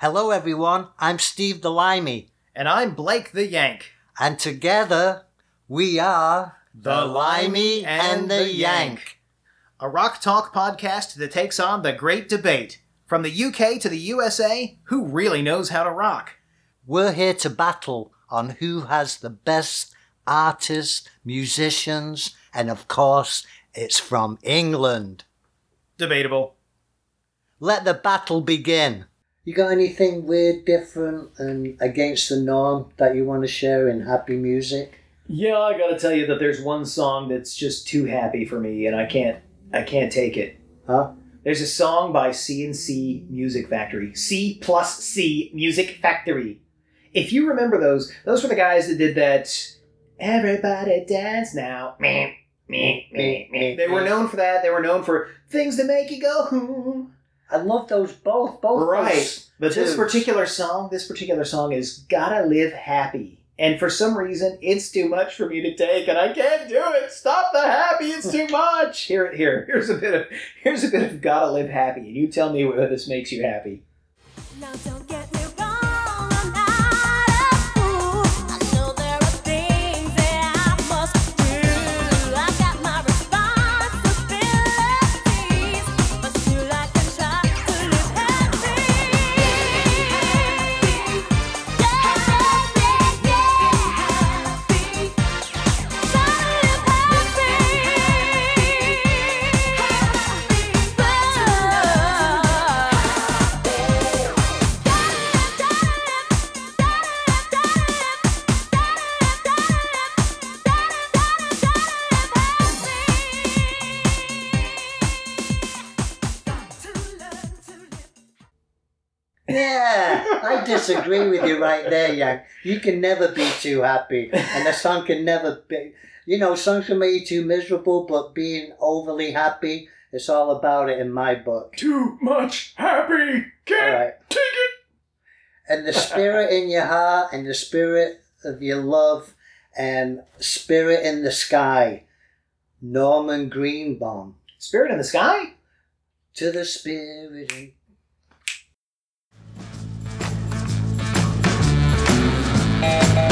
Hello, everyone. I'm Steve the Limey, And I'm Blake the Yank. and together we are The Limey and the Yank. A rock talk podcast that takes on the great debate. From the UK to the USA, who really knows how to rock? We're here to battle on who has the best artists, musicians, and of course, it's from England. Debatable. Let the battle begin. You got anything weird, different, and against the norm that you want to share in happy music? Yeah, I gotta tell you that there's one song that's just too happy for me, and I can't, I can't take it. Huh? There's a song by C&C Music Factory. C plus C Music Factory. If you remember those, those were the guys that did that. Everybody dance now. Meh, meh, meh, meh. They were known for that. They were known for things that make you go. Hmm. I love those both. Both Right. those But this particular song, this particular song is "Gotta Live Happy," and for some reason, it's too much for me to take, and I can't do it. Stop the happy; it's too much. Here, here, here's a bit of here's a bit of "Gotta Live Happy," and you tell me whether this makes you happy. Now disagree with you right there, Yank. You can never be too happy, and a song can never be. You know, songs can make you too miserable, but being overly happy, it's all about it in my book. Too much happy. All right. take it. And the spirit in your heart, and the spirit of your love, and spirit in the sky. Norman Greenbaum. Spirit in the sky. To the spirit. In- Prepare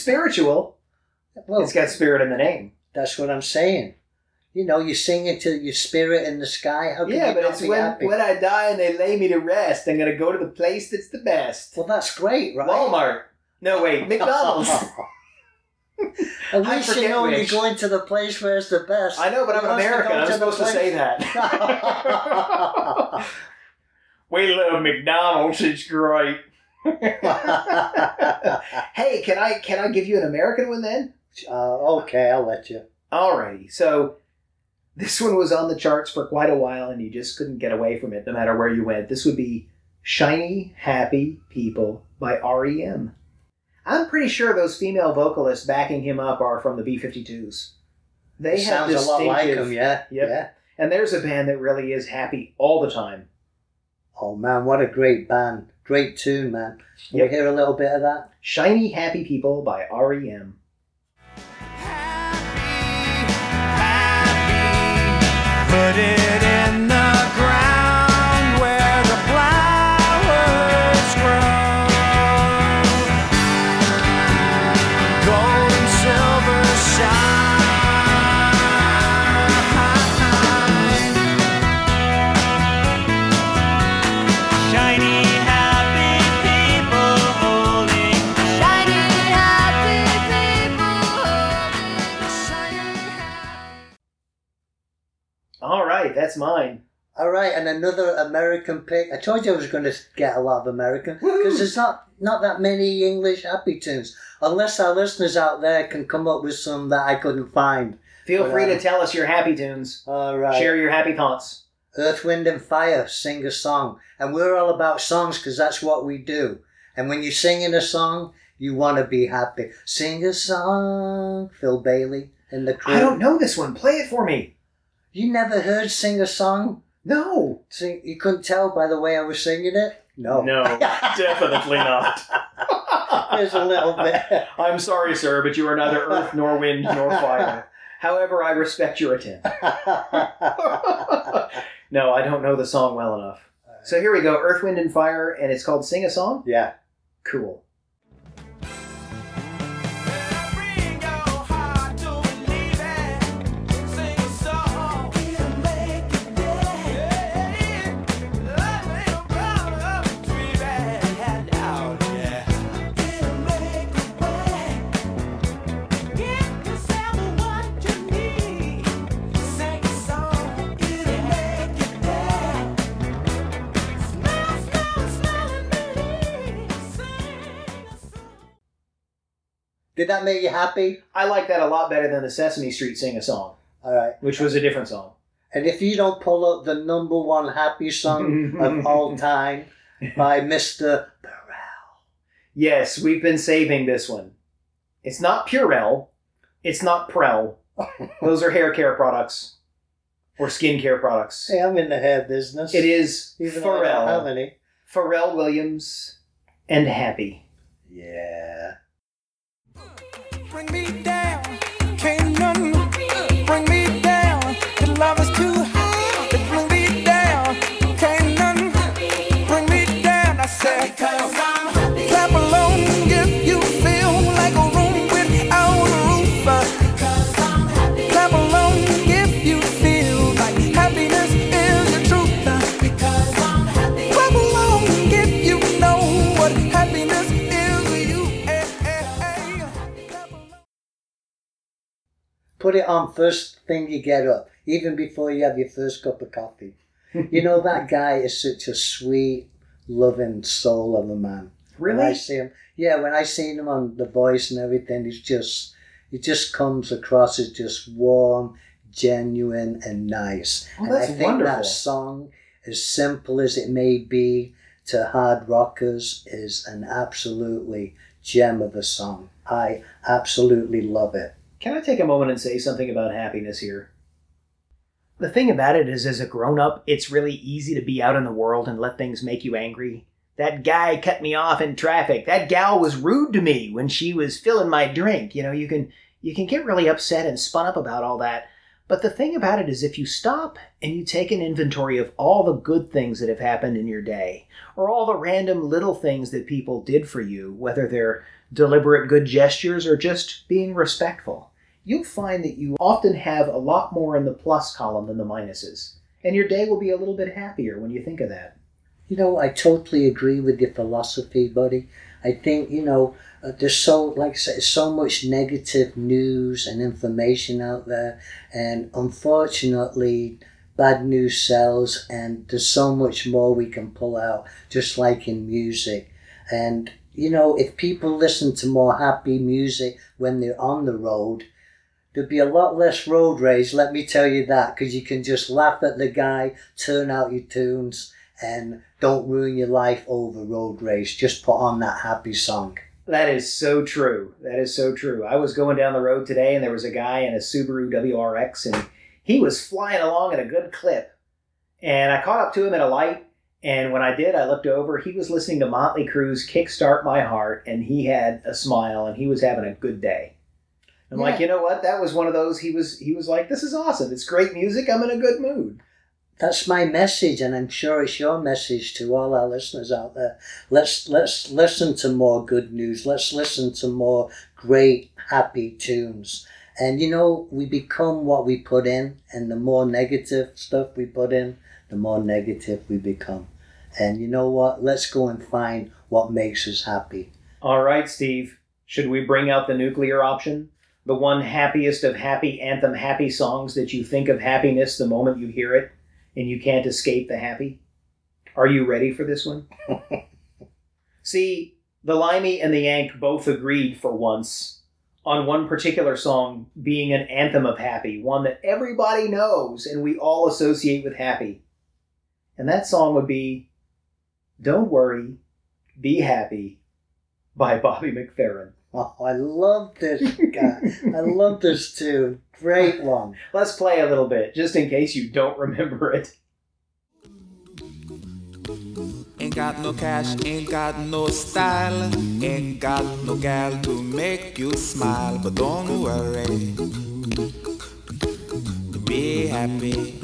spiritual. Well, It's got spirit in the name. That's what I'm saying. You know, you sing into your spirit in the sky. How can Yeah, you but not it's be when, happy? when I die and they lay me to rest, I'm gonna go to the place that's the best. Well, that's great, right? Walmart. No, wait, McDonald's. At I least you know which. you're going to the place where it's the best. I know, but I'm an American. I'm supposed to say that. we love McDonald's. It's great. hey, can I can I give you an American one then? uh, okay, I'll let you. Alrighty. So this one was on the charts for quite a while, and you just couldn't get away from it, no matter where you went. This would be "Shiny Happy People" by REM. I'm pretty sure those female vocalists backing him up are from the B-52s. They It have sounds a lot like him, yeah. Yep. Yeah. And there's a band that really is happy all the time. Oh man, what a great band. Great tune, man. Can Yep. we hear a little bit of that? Shiny Happy People by REM. All right, and another American pick. I told you I was going to get a lot of American because there's not not that many English happy tunes. Unless our listeners out there can come up with some that I couldn't find. Feel Well, free to uh, tell us your happy tunes. All right. Share your happy thoughts. Earth, Wind, and Fire sing a song. And we're all about songs because that's what we do. And when you're singing a song, you want to be happy. Sing a song, Phil Bailey and the crew. I don't know this one. Play it for me. You never heard Sing a Song? No. Sing, you couldn't tell by the way I was singing it? No. No, definitely not. There's a little bit. I'm sorry, sir, but you are neither earth nor wind nor fire. However, I respect your attempt. no, I don't know the song well enough. So here we go Earth, Wind, and Fire, and it's called Sing a Song? yeah. Cool. Did that make you happy? I like that a lot better than the Sesame Street Sing a Song, All right. which was a different song. And if you don't pull up the number one happy song of all time by Mr. Yes, we've been saving this one. It's not Purell. It's not Prell. Those are hair care products or skincare products. Hey, I'm in the hair business. It is Even though I don't have Pharrell. any. Pharrell Williams and Happy. Yeah. Bring me down, Put it on first thing you get up, even before you have your first cup of coffee. you know, that guy is such a sweet, loving soul of a man. Really? When I see him, yeah, when I seen him on The Voice and everything, he's just, he just comes across as just warm, genuine, and nice. Oh, and I think wonderful. that song, as simple as it may be to hard rockers, is an absolutely gem of a song. I absolutely love it. Can I take a moment and say something about happiness here? The thing about it is, as a grown up, it's really easy to be out in the world and let things make you angry. That guy cut me off in traffic. That gal was rude to me when she was filling my drink. You know, you can you can get really upset and spun up about all that. But the thing about it is if you stop and you take an inventory of all the good things that have happened in your day, or all the random little things that people did for you, whether they're deliberate good gestures or just being respectful, you'll find that you often have a lot more in the plus column than the minuses. And your day will be a little bit happier when you think of that. You know, I totally agree with your philosophy, buddy. I think, you know, uh, there's so, like I said, so much negative news and information out there. And unfortunately, bad news sells, and there's so much more we can pull out, just like in music. And, you know, if people listen to more happy music when they're on the road, there'd be a lot less road rage, let me tell you that, because you can just laugh at the guy, turn out your tunes, and don't ruin your life over road rage. Just put on that happy song. That is so true. That is so true. I was going down the road today and there was a guy in a Subaru WRX and he was flying along at a good clip. And I caught up to him at a light. And when I did, I looked over. He was listening to Motley Crue's Kickstart My Heart and he had a smile and he was having a good day. I'm like, you know what? That was one of those. He was he was like, this is awesome. It's great music. I'm in a good mood. That's my message, and I'm sure it's your message to all our listeners out there. Let's let's listen to more good news. Let's listen to more great, happy tunes. And you know, we become what we put in, and the more negative stuff we put in, the more negative we become. And you know what? Let's go and find what makes us happy. All right, Steve. Should we bring out the nuclear option? The one happiest of happy anthem happy songs that you think of happiness the moment you hear it and you can't escape the happy? Are you ready for this one? See, the Limey and the Yank both agreed for once on one particular song being an anthem of happy, one that everybody knows and we all associate with happy. And that song would be Don't Worry, Be Happy by Bobby McFerrin. Oh, I love this guy. I love this tune. Great one. Let's play a little bit, just in case you don't remember it. Ain't got no cash, ain't got no style, ain't got no gal to make you smile. But don't worry, be happy.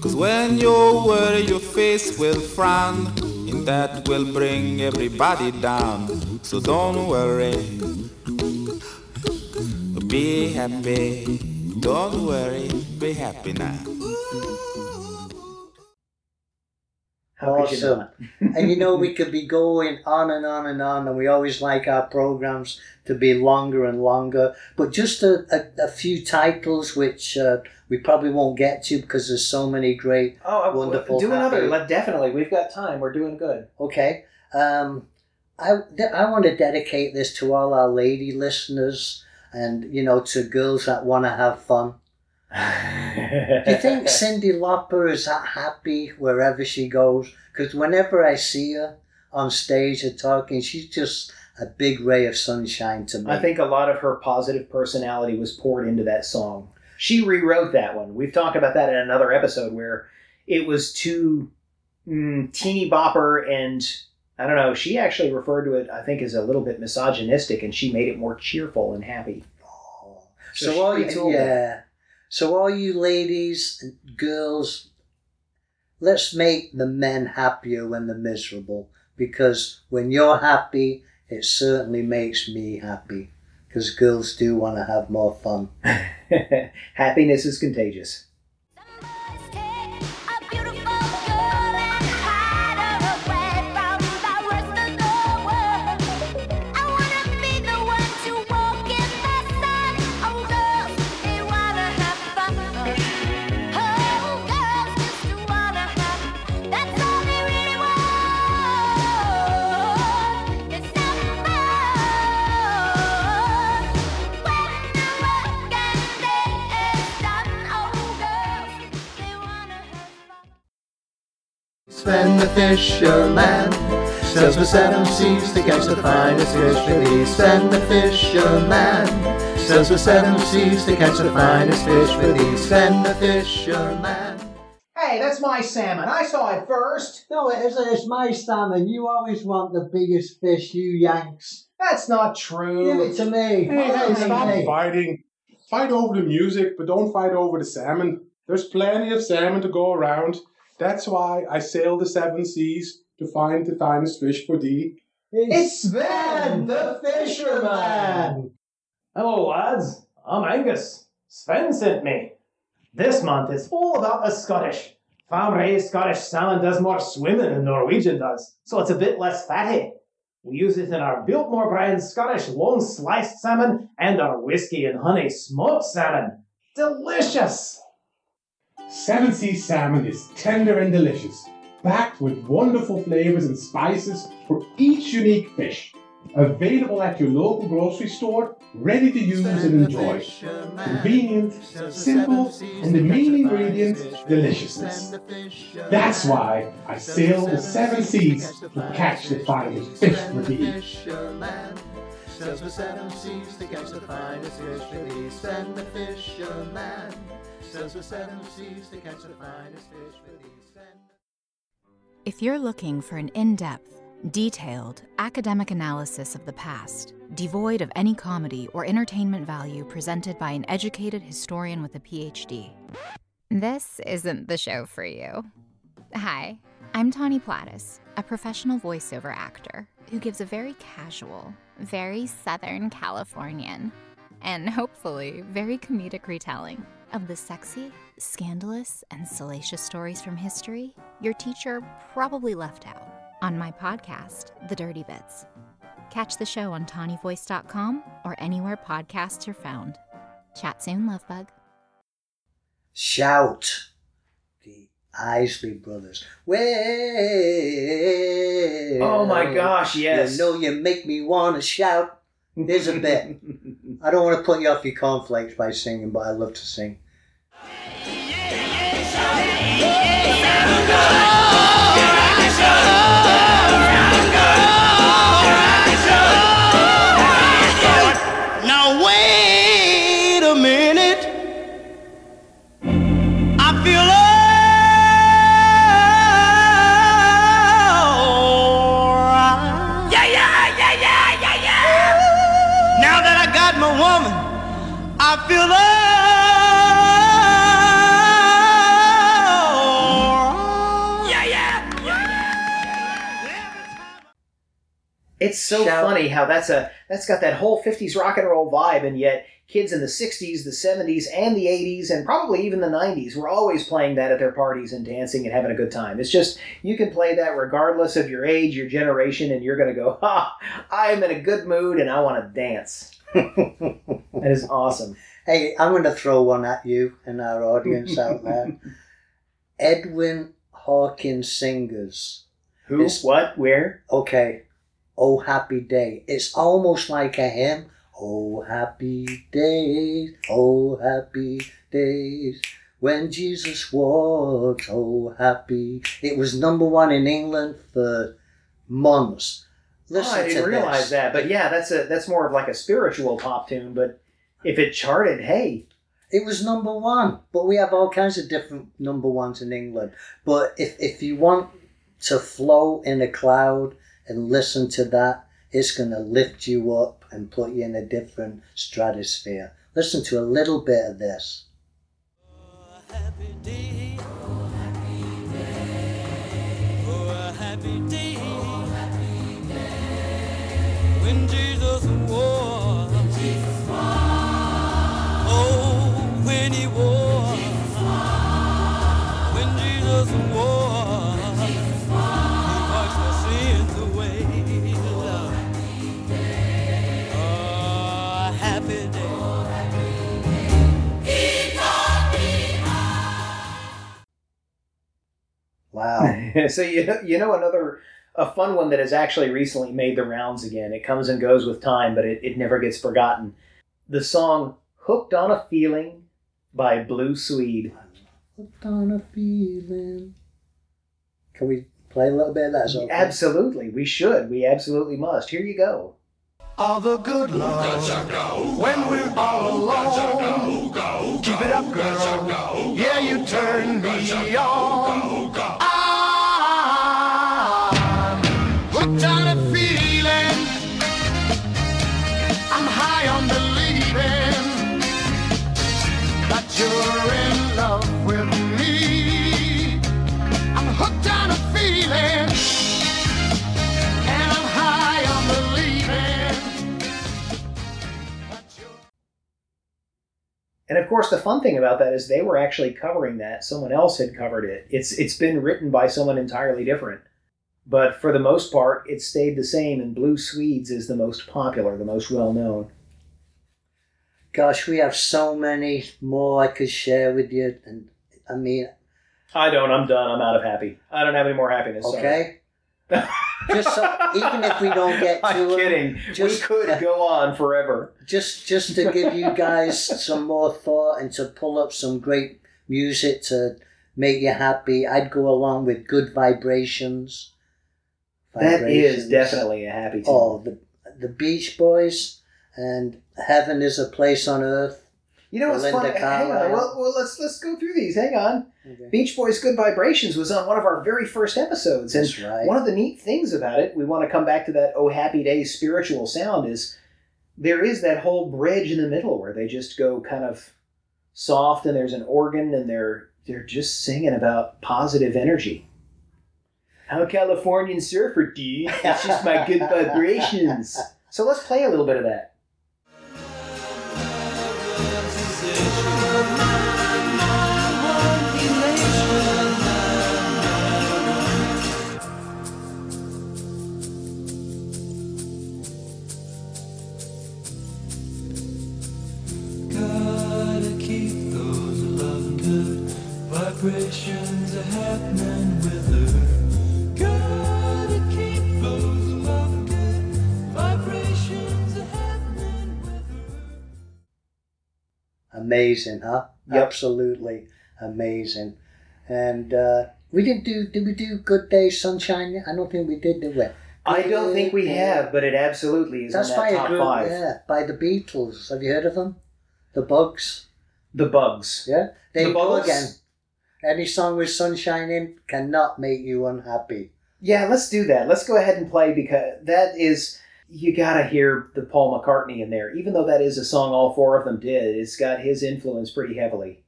Cause when you worry, your face will frown, and that will bring everybody down. So don't worry, be happy. Don't worry, be happy now. How could you Awesome. And you know, we could be going on and on and on, and we always like our programs to be longer and longer. But just a, a, a few titles which uh, we probably won't get to because there's so many great. Oh, Wonderful, Do another. happy. Let, definitely. We've got time. We're doing good. Okay. Um, I, th- I want to dedicate this to all our lady listeners and, you know, to girls that want to have fun. Do you think Cyndi Lauper is that happy wherever she goes? Because whenever I see her on stage or talking, she's just a big ray of sunshine to me. I think a lot of her positive personality was poured into that song. She rewrote that one. We've talked about that in another episode where it was too mm, teeny bopper and I don't know. She actually referred to it, I think, as a little bit misogynistic, and she made it more cheerful and happy. So so all you, yeah. So all you ladies and girls, let's make the men happier when they're miserable. Because when you're happy, it certainly makes me happy. Because girls do want to have more fun. Happiness is contagious. Sven the fisherman sails for seven seas to catch the finest fish for thee. Sven the fisherman sails for seven seas to catch the finest fish for thee. Sven the fisherman. Hey, that's my salmon. I saw it first. No, it isn't. It's my salmon. You always want the biggest fish, you Yanks. That's not true. Give it to me. Hey, hey, stop hey. fighting. Fight over the music, but don't fight over the salmon. There's plenty of salmon to go around. That's why I sail the seven seas to find the finest fish for thee. It's Sven, the fisherman. Hello, lads. I'm Angus. Sven sent me. This month is all about the Scottish. Farm raised Scottish salmon does more swimming than Norwegian does, so it's a bit less fatty. We use it in our Biltmore brand Scottish long sliced salmon and our whiskey and honey smoked salmon. Delicious! Seven Seas salmon is tender and delicious, packed with wonderful flavors and spices for each unique fish. Available at your local grocery store, ready to use and enjoy. Convenient, simple, and the main ingredient, deliciousness. That's why I sail the seven seas to catch the finest fish for thee. Sails for seven seas to catch the finest fish for thee. Sven the fisherman sails for seven seas to catch the finest fish for If you're looking for an in depth, detailed, academic analysis of the past, devoid of any comedy or entertainment value presented by an educated historian with a PhD, this isn't the show for you. Hi, I'm Tawny Platis, a professional voiceover actor who gives a very casual, very Southern Californian, and hopefully very comedic retelling of the sexy, scandalous, and salacious stories from history your teacher probably left out on my podcast, The Dirty Bits. Catch the show on tawnyvoice.com or anywhere podcasts are found. Chat soon, Lovebug. Shout. The Isley Brothers. Well, Oh my gosh, yes. You know you make me want to shout. There's a bit. I don't want to put you off your cornflakes by singing, but I love to sing. Yeah, yeah, It's so Shout- funny how that's a that's got that whole 50s rock and roll vibe and yet kids in the 60s, the 70s and the 80s and probably even the 90s were always playing that at their parties and dancing and having a good time. It's just you can play that regardless of your age, your generation and you're going to go, "Ha, I'm in a good mood and I want to dance." That is awesome. Hey, I'm going to throw one at you and our audience out there. Edwin Hawkins Singers. Who? It's- what? Where? Okay. Oh, happy day. It's almost like a hymn. Oh, happy days. Oh, happy days. When Jesus walked, Oh, happy. It was number one in England for months. Listen oh, I didn't realize this. that. But yeah, that's a that's more of like a spiritual pop tune, but if it charted, hey, It was number one, but we have all kinds of different number ones in England. But if, if you want to float in a cloud and listen to that, it's going to lift you up and put you in a different stratosphere. Listen to a little bit of this. Oh. When he walked. When Jesus walked. Wow. so you know, you know another a fun one that has actually recently made the rounds again. It comes and goes with time, but it, it never gets forgotten. The song "Hooked on a Feeling" by Blue Swede. Hooked on a feeling. Can we play a little bit of that okay? Absolutely, we should. We absolutely must. Here you go. all the good love. When we're all alone, keep it up, girl. Yeah, you turn me on. And of course, the fun thing about that is they were actually covering that. Someone else had covered it. It's it's been written by someone entirely different. But for the most part, it stayed the same, and Blue Swedes is the most popular, the most well known. Gosh, we have so many more I could share with you. And I mean, I don't. I'm done. I'm out of happy. I don't have any more happiness. okay? Just so, even if we don't get to I'm them, kidding. just- we could go on forever. just just to give you guys some more thought and to pull up some great music to make you happy, I'd go along with Good Vibrations. That is definitely a happy tune. Oh, the the Beach Boys and Heaven is a Place on Earth. you know what's Belinda funny? Hang on. Well, well, let's let's go through these. Hang on. Okay. Beach Boys' "Good Vibrations" was on one of our very first episodes, and That's right. one of the neat things about it, we want to come back to that "Oh Happy Day" spiritual sound is there is that whole bridge in the middle where they just go kind of soft, and there's an organ, and they're they're just singing about positive energy. I'm a Californian surfer, dude. It's just my good vibrations. So let's play a little bit of that. Vibrations are happening with her. Gotta keep those loving good vibrations are happening with her. Amazing, huh? Yep. Absolutely amazing. And uh, we didn't do. Did we do Good Day Sunshine? I don't think we did, did we? I don't think we have, but it absolutely is That's in by that a top group, five. yeah, by the Beatles. Have you heard of them? The Bugs. The Bugs. Yeah, they The Bugs? again. Any song with sunshine in cannot make you unhappy. Yeah, let's do that. Let's go ahead and play because that is you gotta hear the Paul McCartney in there. Even though that is a song all four of them did, it's got his influence pretty heavily.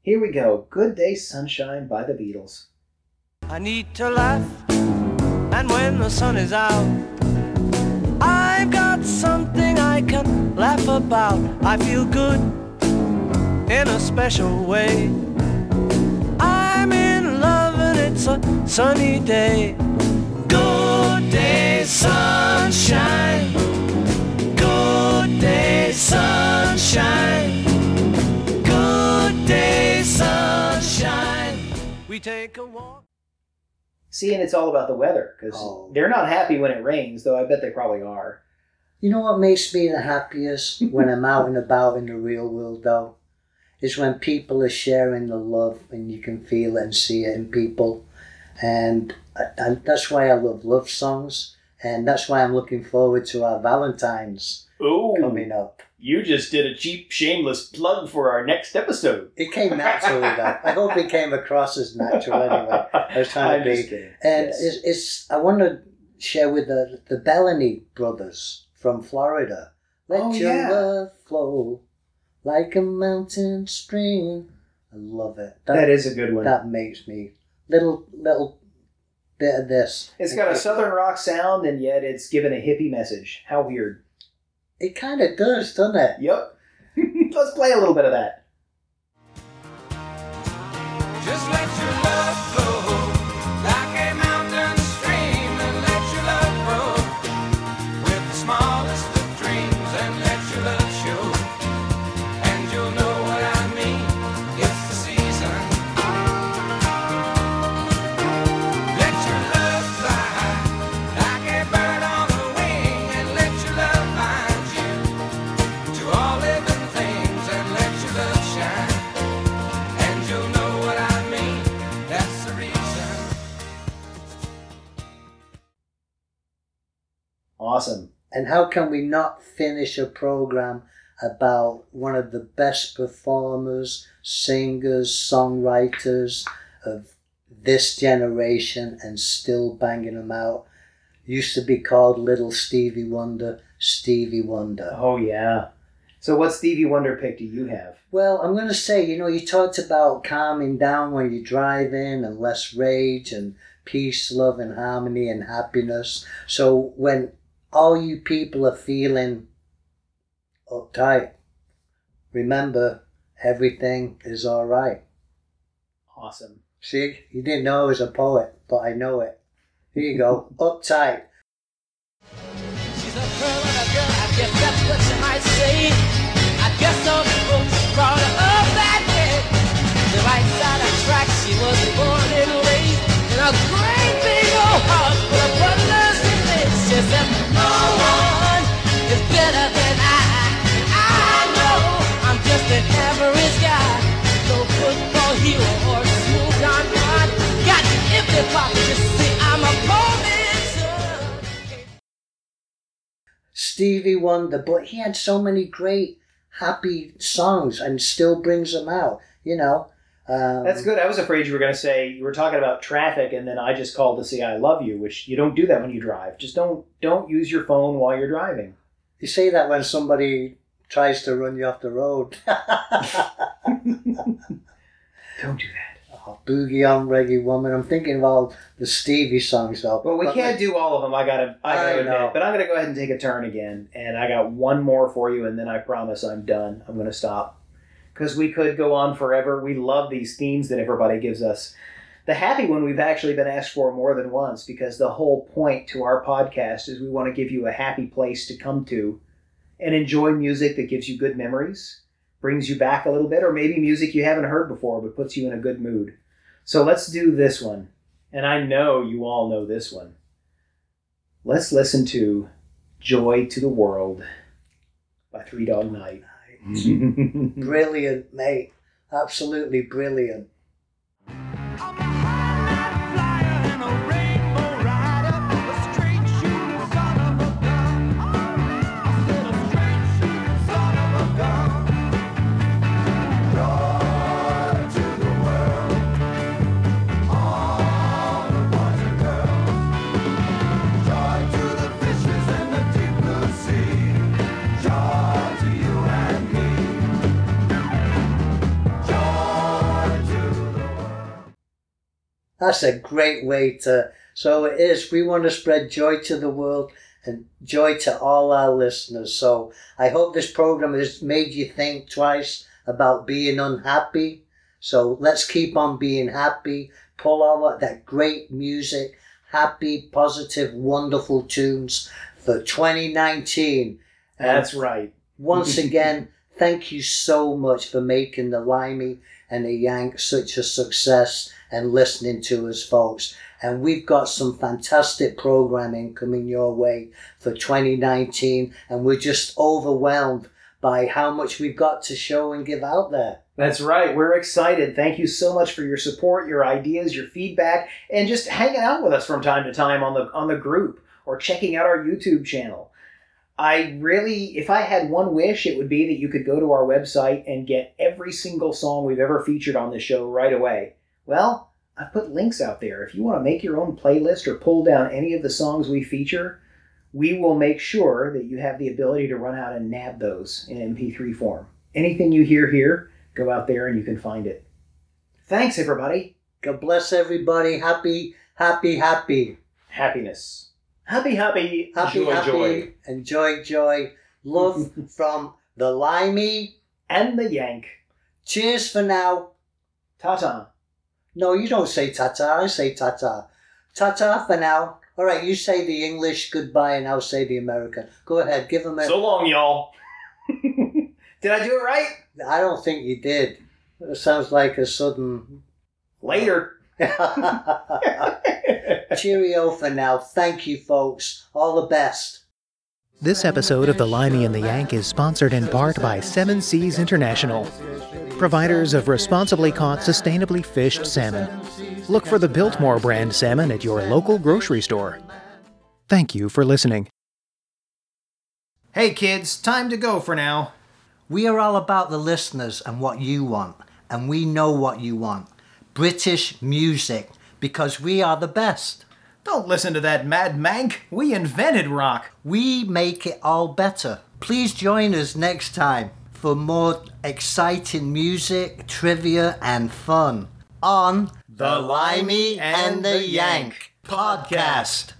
Here we go. Good Day Sunshine by the Beatles. I need to laugh, and when the sun is out, I've got something I can laugh about. I feel good in a special way. It's a sunny day. Good day, sunshine. Good day, sunshine. Good day, sunshine. We take a walk. See, and it's all about the weather because Oh. they're not happy when it rains, though I bet they probably are. You know what makes me the happiest when I'm out and about in the real world, though? Is when people are sharing the love and you can feel it and see it in people. And, and that's why I love love songs. And that's why I'm looking forward to our Valentine's Oh, coming up. you just did a cheap, shameless plug for our next episode. It came naturally, though. I hope it came across as natural anyway. I was trying I'm to be. And Yes. it's, it's, I want to share with the, the Bellamy brothers from Florida. Let Oh, your yeah. love flow like a mountain stream. I love it. That, that is a good one. that makes me little little bit of this. It's got a southern rock sound, and yet it's given a hippie message. How weird. It kind of does, doesn't it? Yep. Let's play a little bit of that. Awesome. And how can we not finish a program about one of the best performers, singers, songwriters of this generation and still banging them out? Used to be called Little Stevie Wonder, Stevie Wonder. Oh, yeah. So, what Stevie Wonder pick do you have? Well, I'm going to say, you know, you talked about calming down when you drive in and less rage and peace, love, and harmony and happiness. So when all you people are feeling uptight, remember everything is all right. Awesome. See, you didn't know I was a poet, but I know it. Here you go, uptight. She's a girl and a girl, I guess that's what you might say. I guess some folks brought her up that way. The right side of track, she was born I'm just an average guy. No football hero or smooth Don Juan. Got empty pockets, you see, I'm a poor man's. Stevie Wonder, but he had so many great, happy songs and still brings them out, you know. Um, That's good. I was afraid you were going to say you were talking about traffic, and then I just called to say I love you, which you don't do that when you drive. Just don't don't use your phone while you're driving. You say that when somebody tries to run you off the road. Don't do that. oh, Boogie on Reggae Woman. I'm thinking of all the Stevie songs though. Well, we But can't do all of them. I gotta, I gotta I admit. know. But I'm gonna go ahead and take a turn again, and I got one more for you, and then I promise I'm done. I'm gonna stop because we could go on forever. We love these themes that everybody gives us. The happy one we've actually been asked for more than once because the whole point to our podcast is we want to give you a happy place to come to and enjoy music that gives you good memories, brings you back a little bit, or maybe music you haven't heard before but puts you in a good mood. So let's do this one. And I know you all know this one. Let's listen to Joy to the World by Three Dog Night. Brilliant, mate. Absolutely brilliant. That's a great way to. So it is. We want to spread joy to the world and joy to all our listeners. So I hope this program has made you think twice about being unhappy. So let's keep on being happy. Pull all that, great music, happy, positive, wonderful tunes for 2019. And That's right. once again, thank you so much for making the Limey and the Yank such a success and listening to us, folks. And we've got some fantastic programming coming your way for 2019, and we're just overwhelmed by how much we've got to show and give out there. That's right. We're excited. Thank you so much for your support, your ideas, your feedback, and just hanging out with us from time to time on the on the group or checking out our YouTube channel. I really, if I had one wish, it would be that you could go to our website and get every single song we've ever featured on the show right away. Well, I've put links out there. If you want to make your own playlist or pull down any of the songs we feature, we will make sure that you have the ability to run out and nab those in MP3 form. Anything you hear here, go out there and you can find it. Thanks, everybody. God bless everybody. Happy, happy, happy. Happiness. Happy, happy, Happy, joy, happy. joy. And joy, joy. Love from the Limey. And the Yank. Cheers for now. Ta ta. No, you don't say ta-ta. I say ta-ta. Ta-ta for now. All right, you say the English goodbye and I'll say the American. Go ahead, give them a... So long, y'all. Did I do it right? I don't think you did. It sounds like a sudden... Later. Cheerio for now. Thank you, folks. All the best. This episode of The Limey and the Yank is sponsored in part by Seven Seas International, providers of responsibly caught, sustainably fished salmon. Look for the Biltmore brand salmon at your local grocery store. Thank you for listening. Hey kids, time to go for now. We are all about the listeners and what you want, and we know what you want. British music, because we are the best. Don't listen to that mad mank. We invented rock. We make it all better. Please join us next time for more exciting music, trivia, and fun on The Limey and the Yank podcast.